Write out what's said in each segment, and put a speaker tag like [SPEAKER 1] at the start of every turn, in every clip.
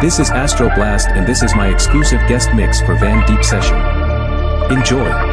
[SPEAKER 1] This is AstroBlast and this is my exclusive guest mix for Wan Deep Session. Enjoy.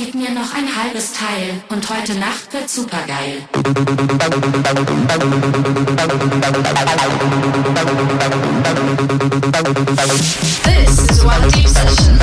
[SPEAKER 2] Gib mir noch ein halbes Teil und heute Nacht wird supergeil.
[SPEAKER 3] This is One Deep Session.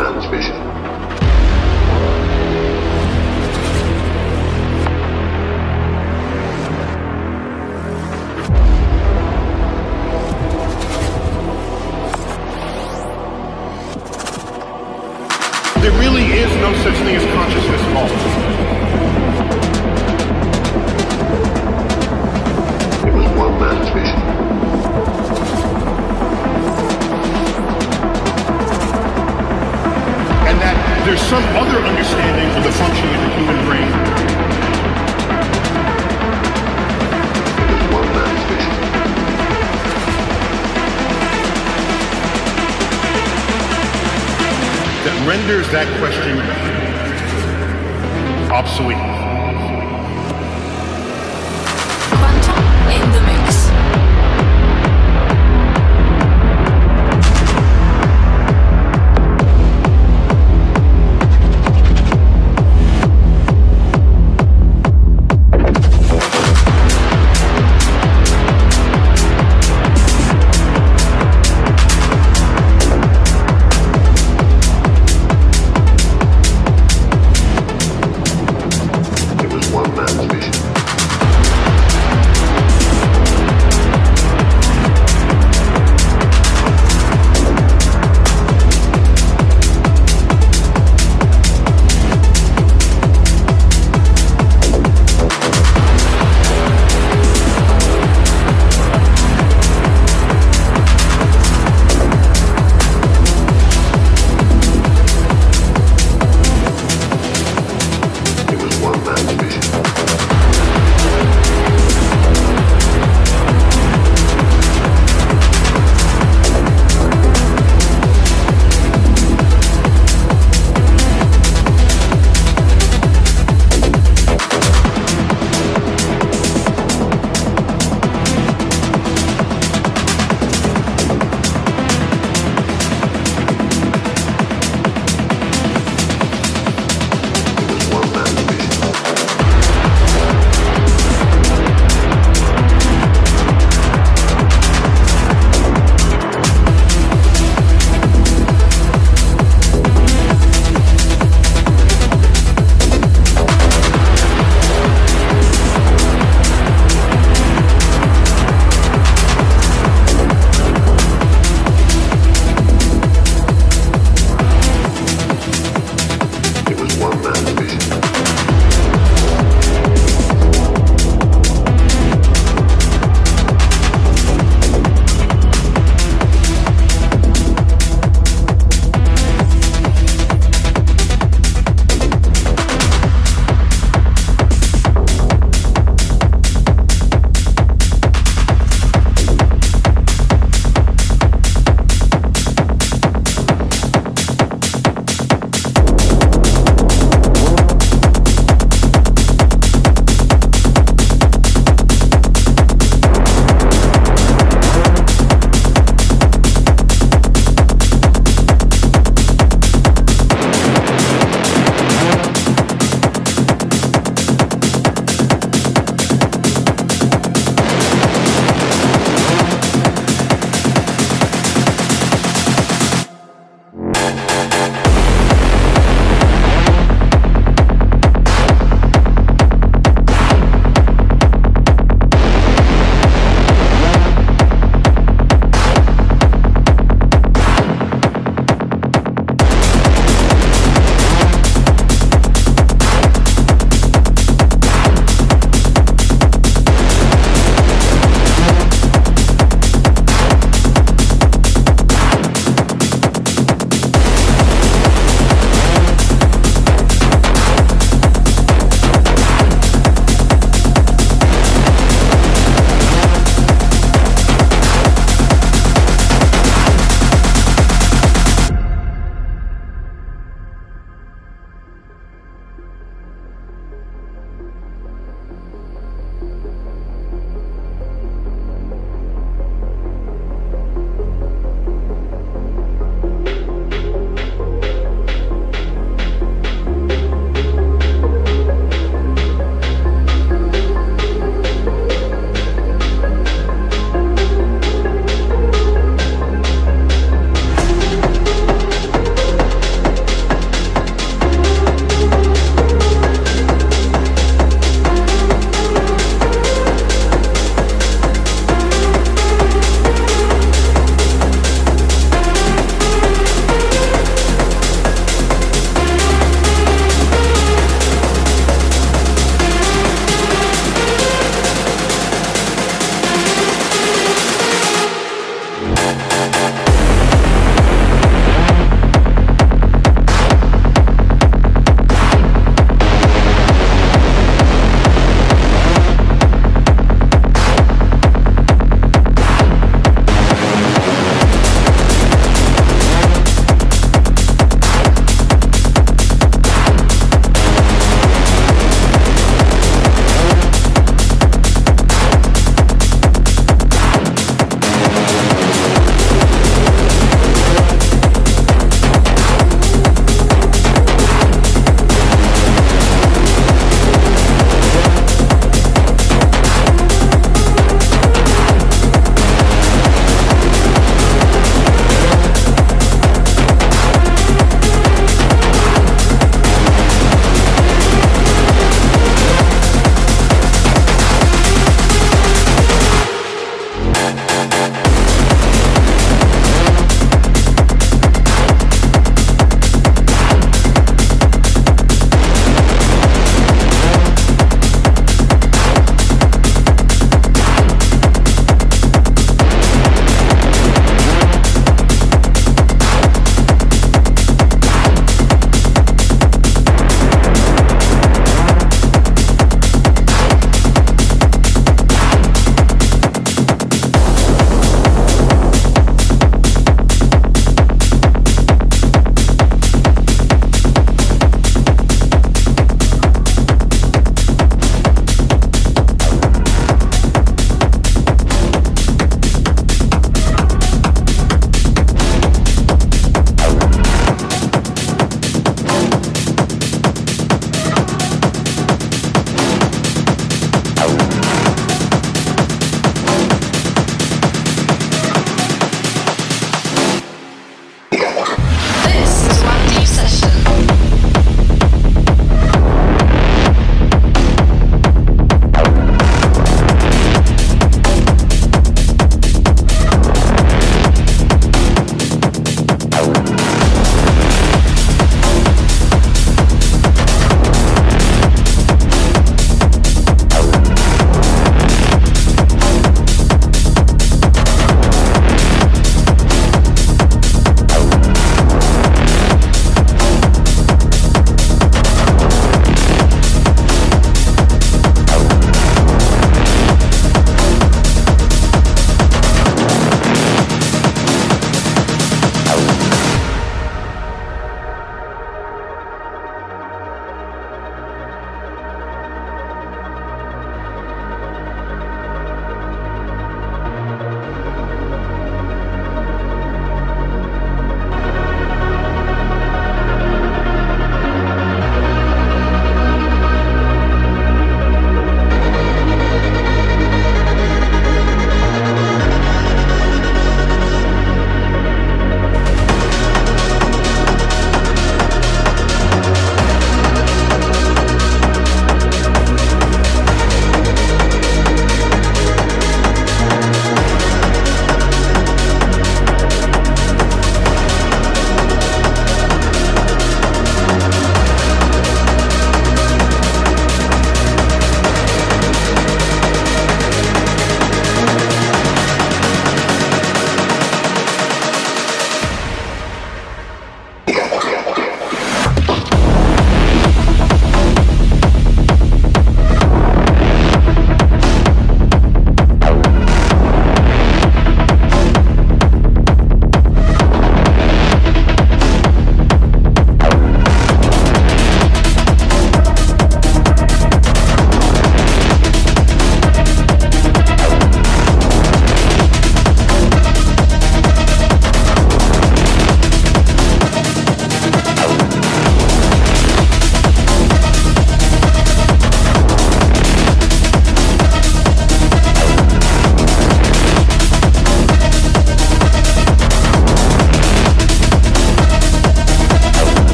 [SPEAKER 4] man's vision.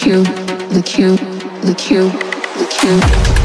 [SPEAKER 4] The cue, the cue, the cue, the
[SPEAKER 3] cue.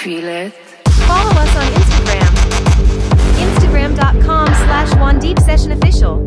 [SPEAKER 3] feel
[SPEAKER 5] it.
[SPEAKER 6] Follow us on Instagram. Instagram.com slash Wan Deep Session Official.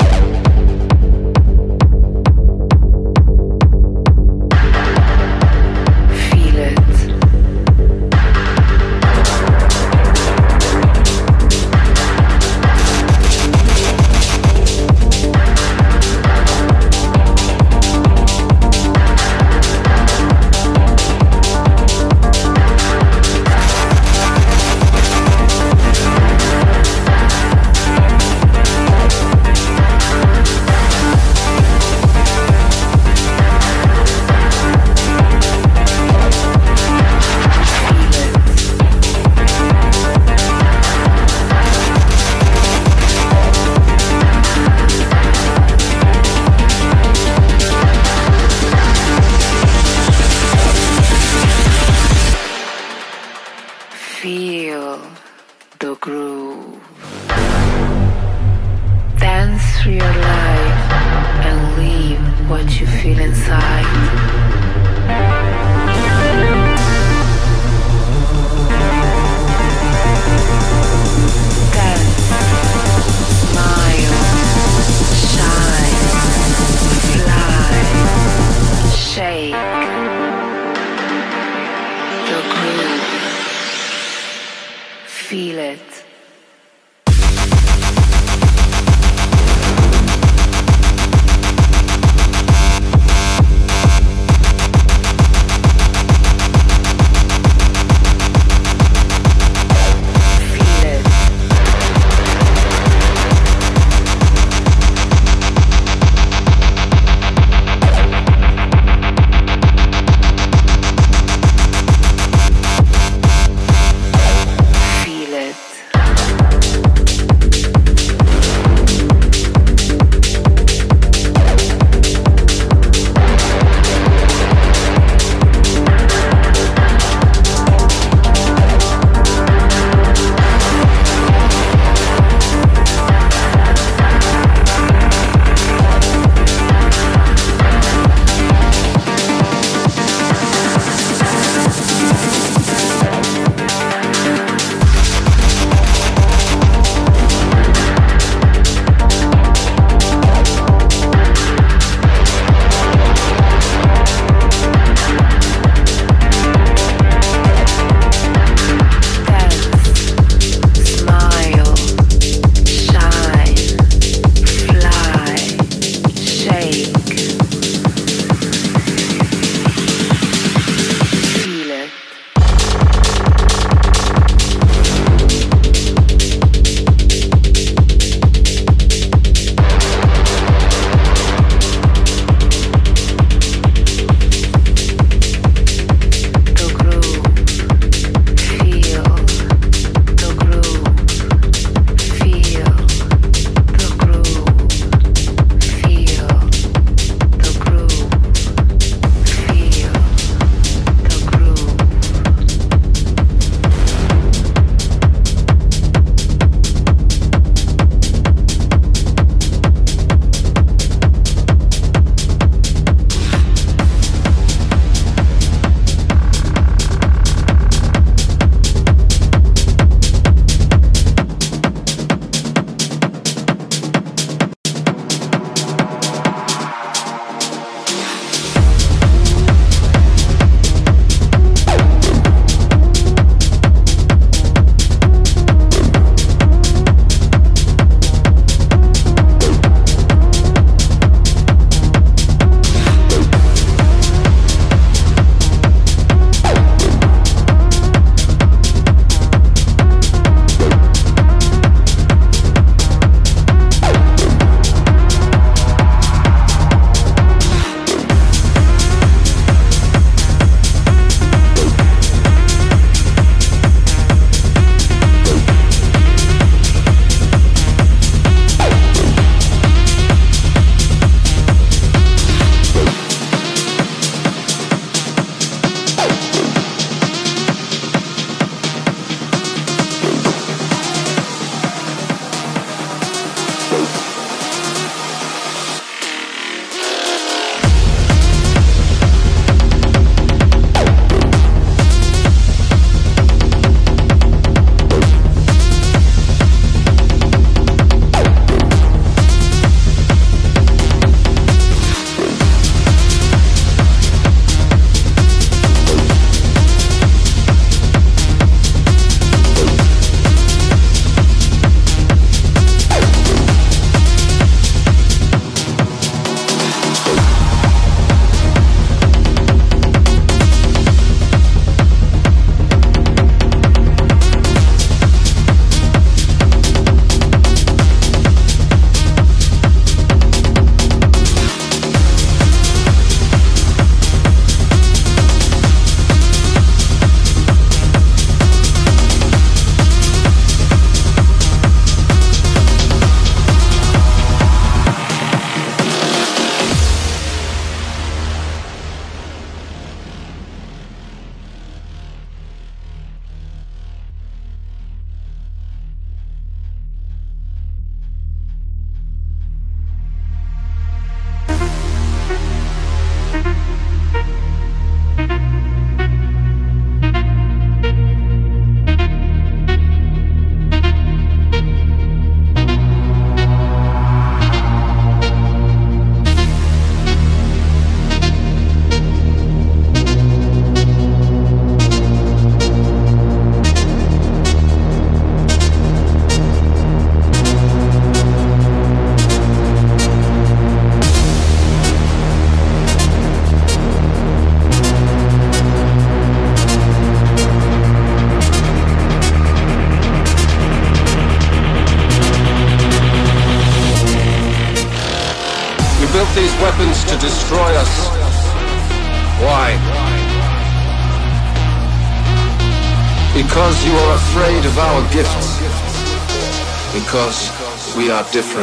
[SPEAKER 6] Different.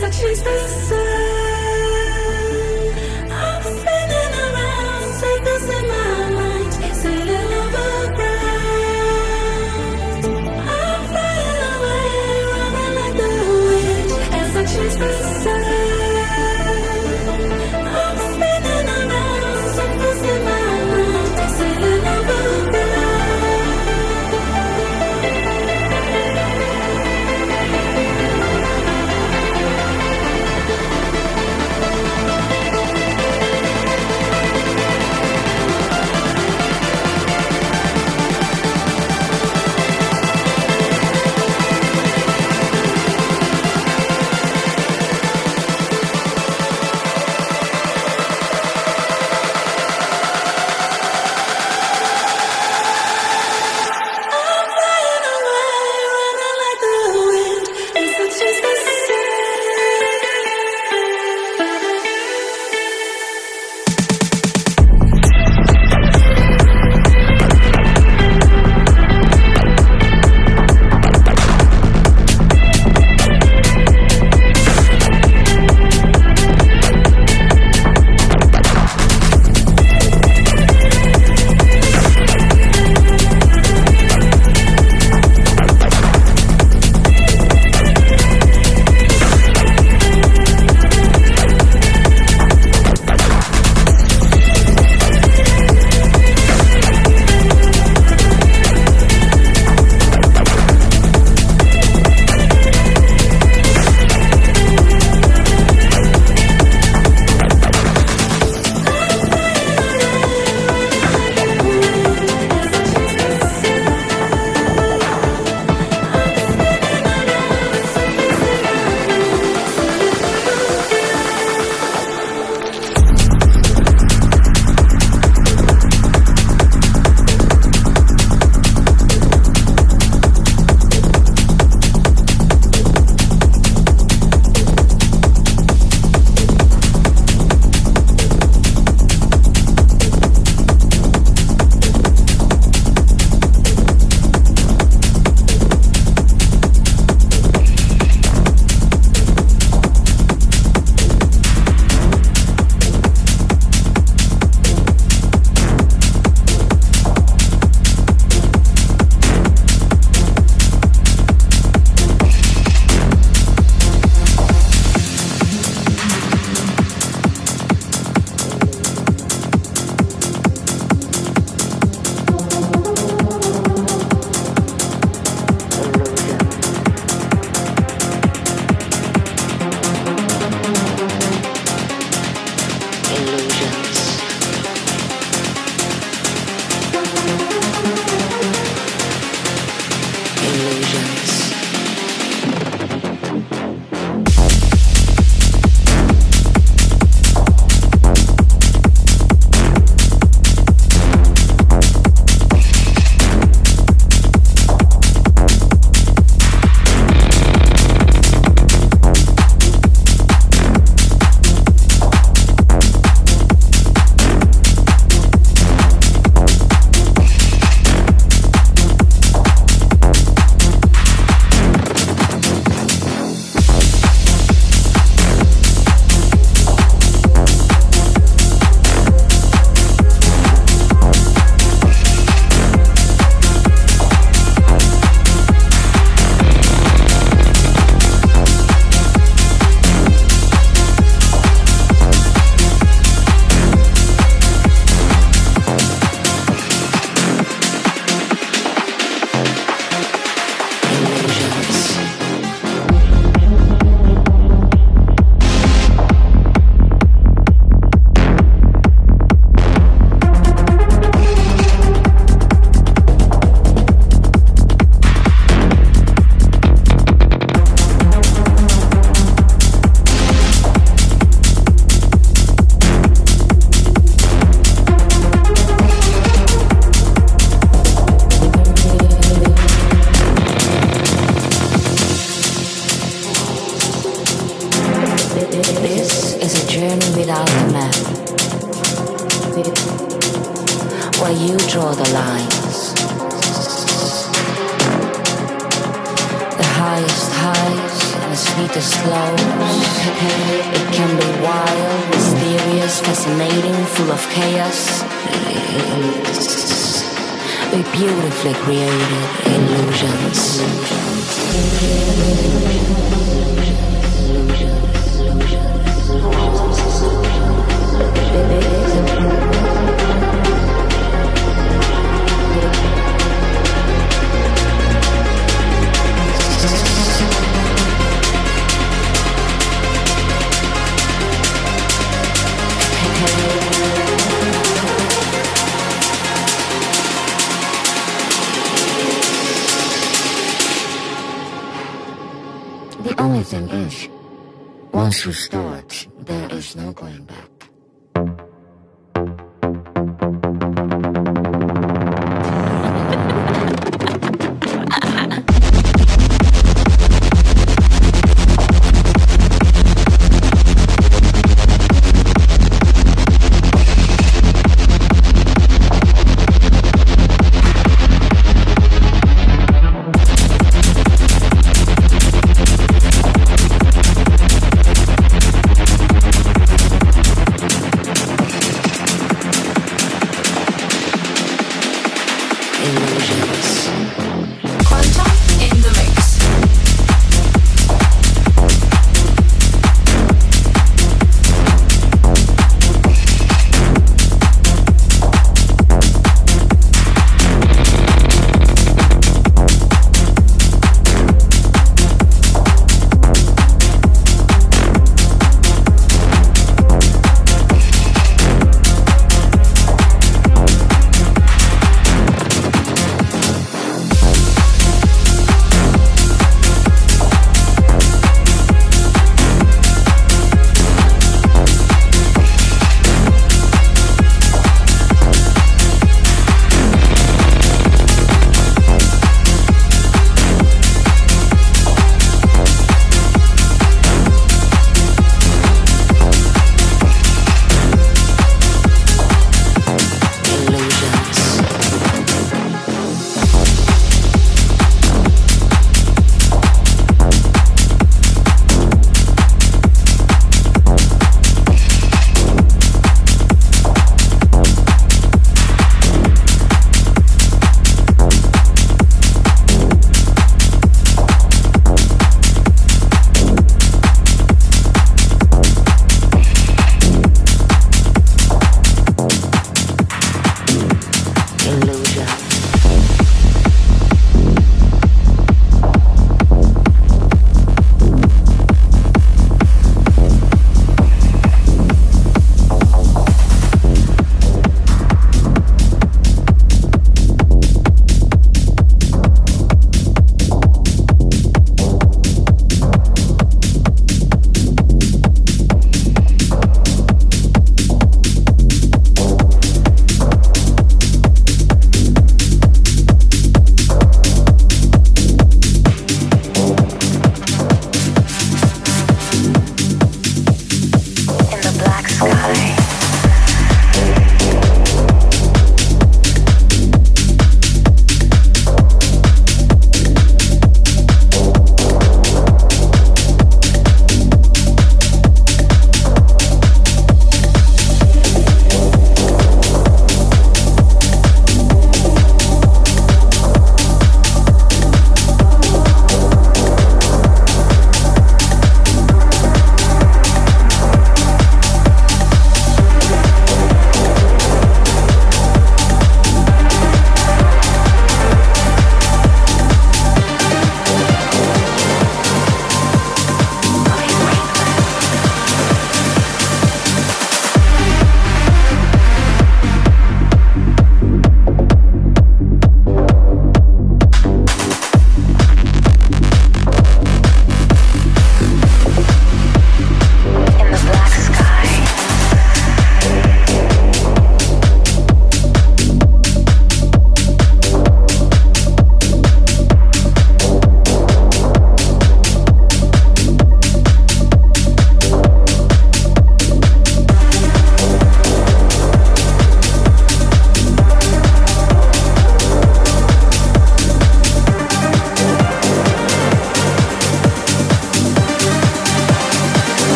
[SPEAKER 7] Highest highs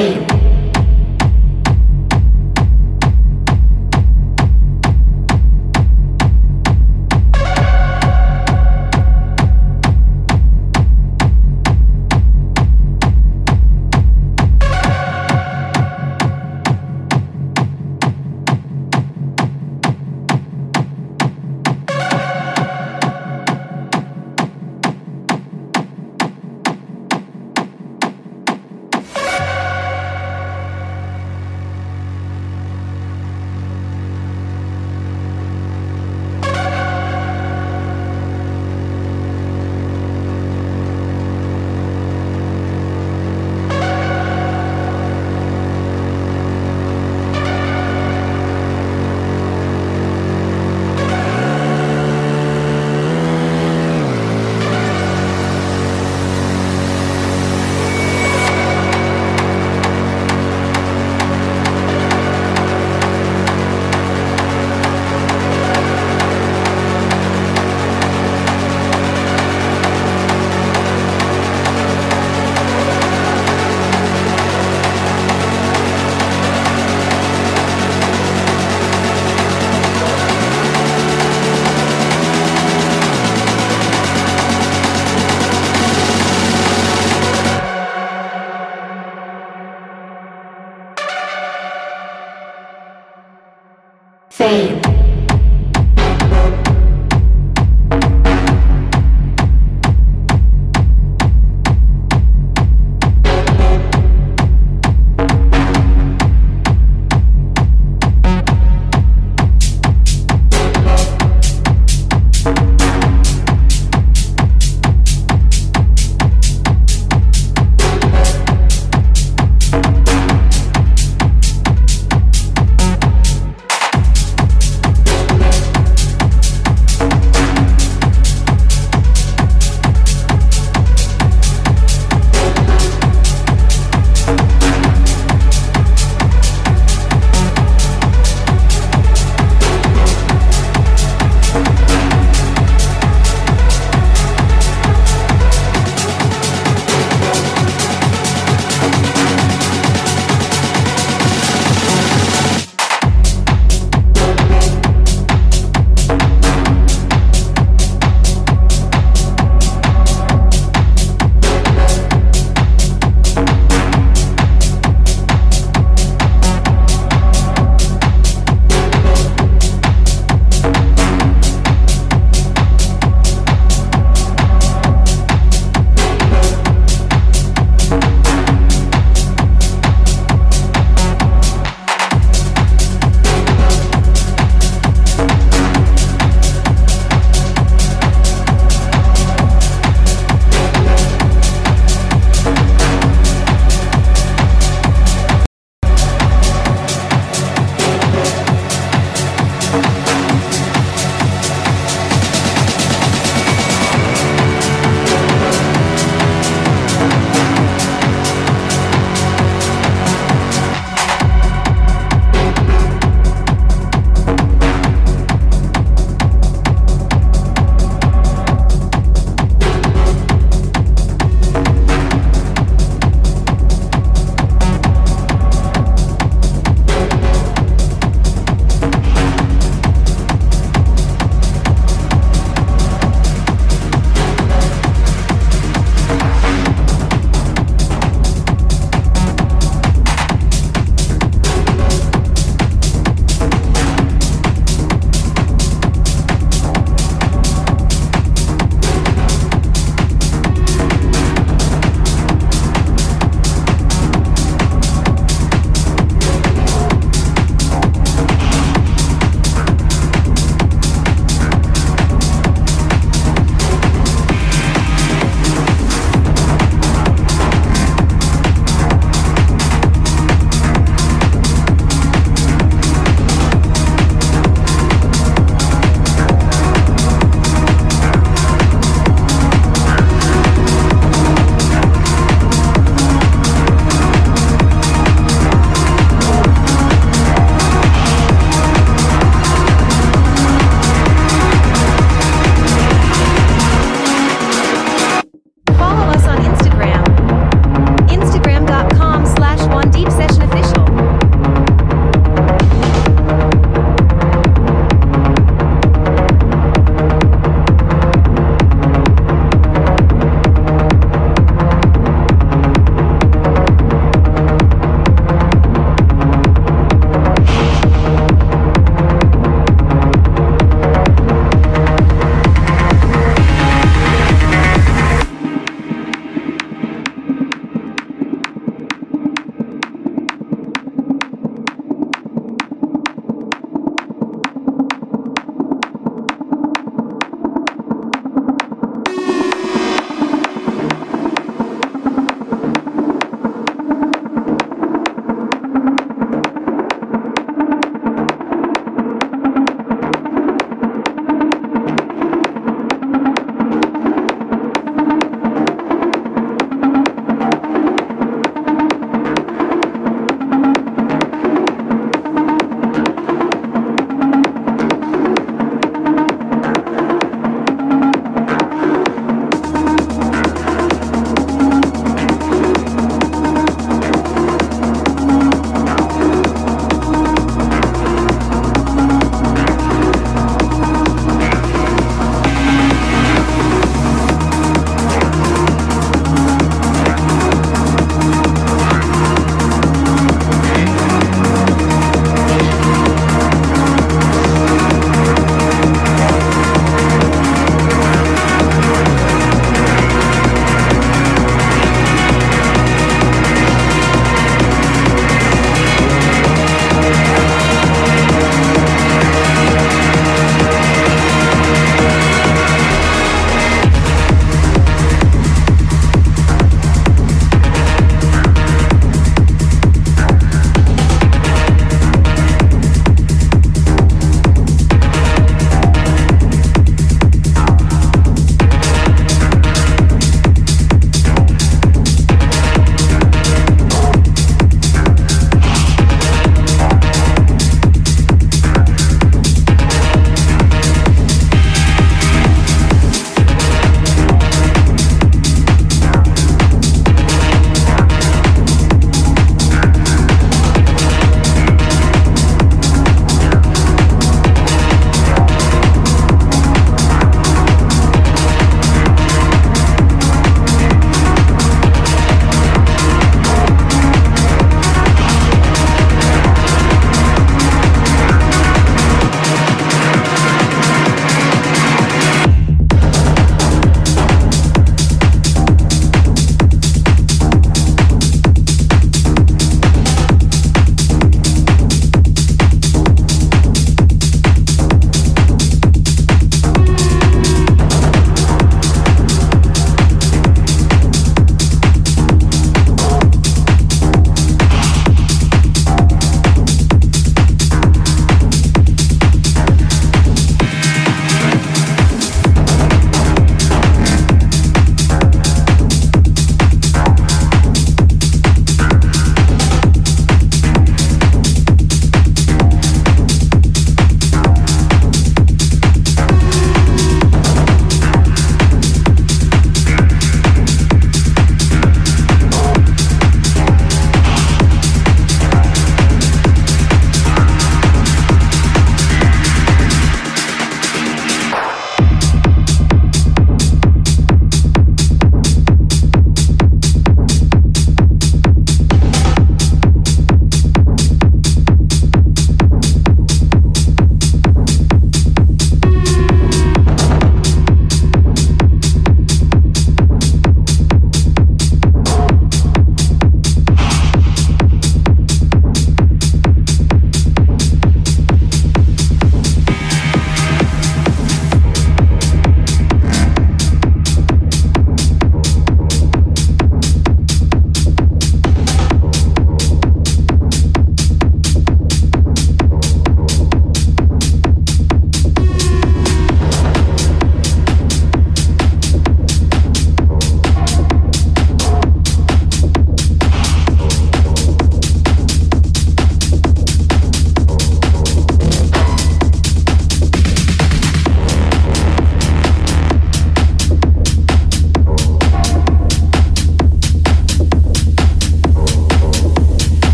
[SPEAKER 8] Fade.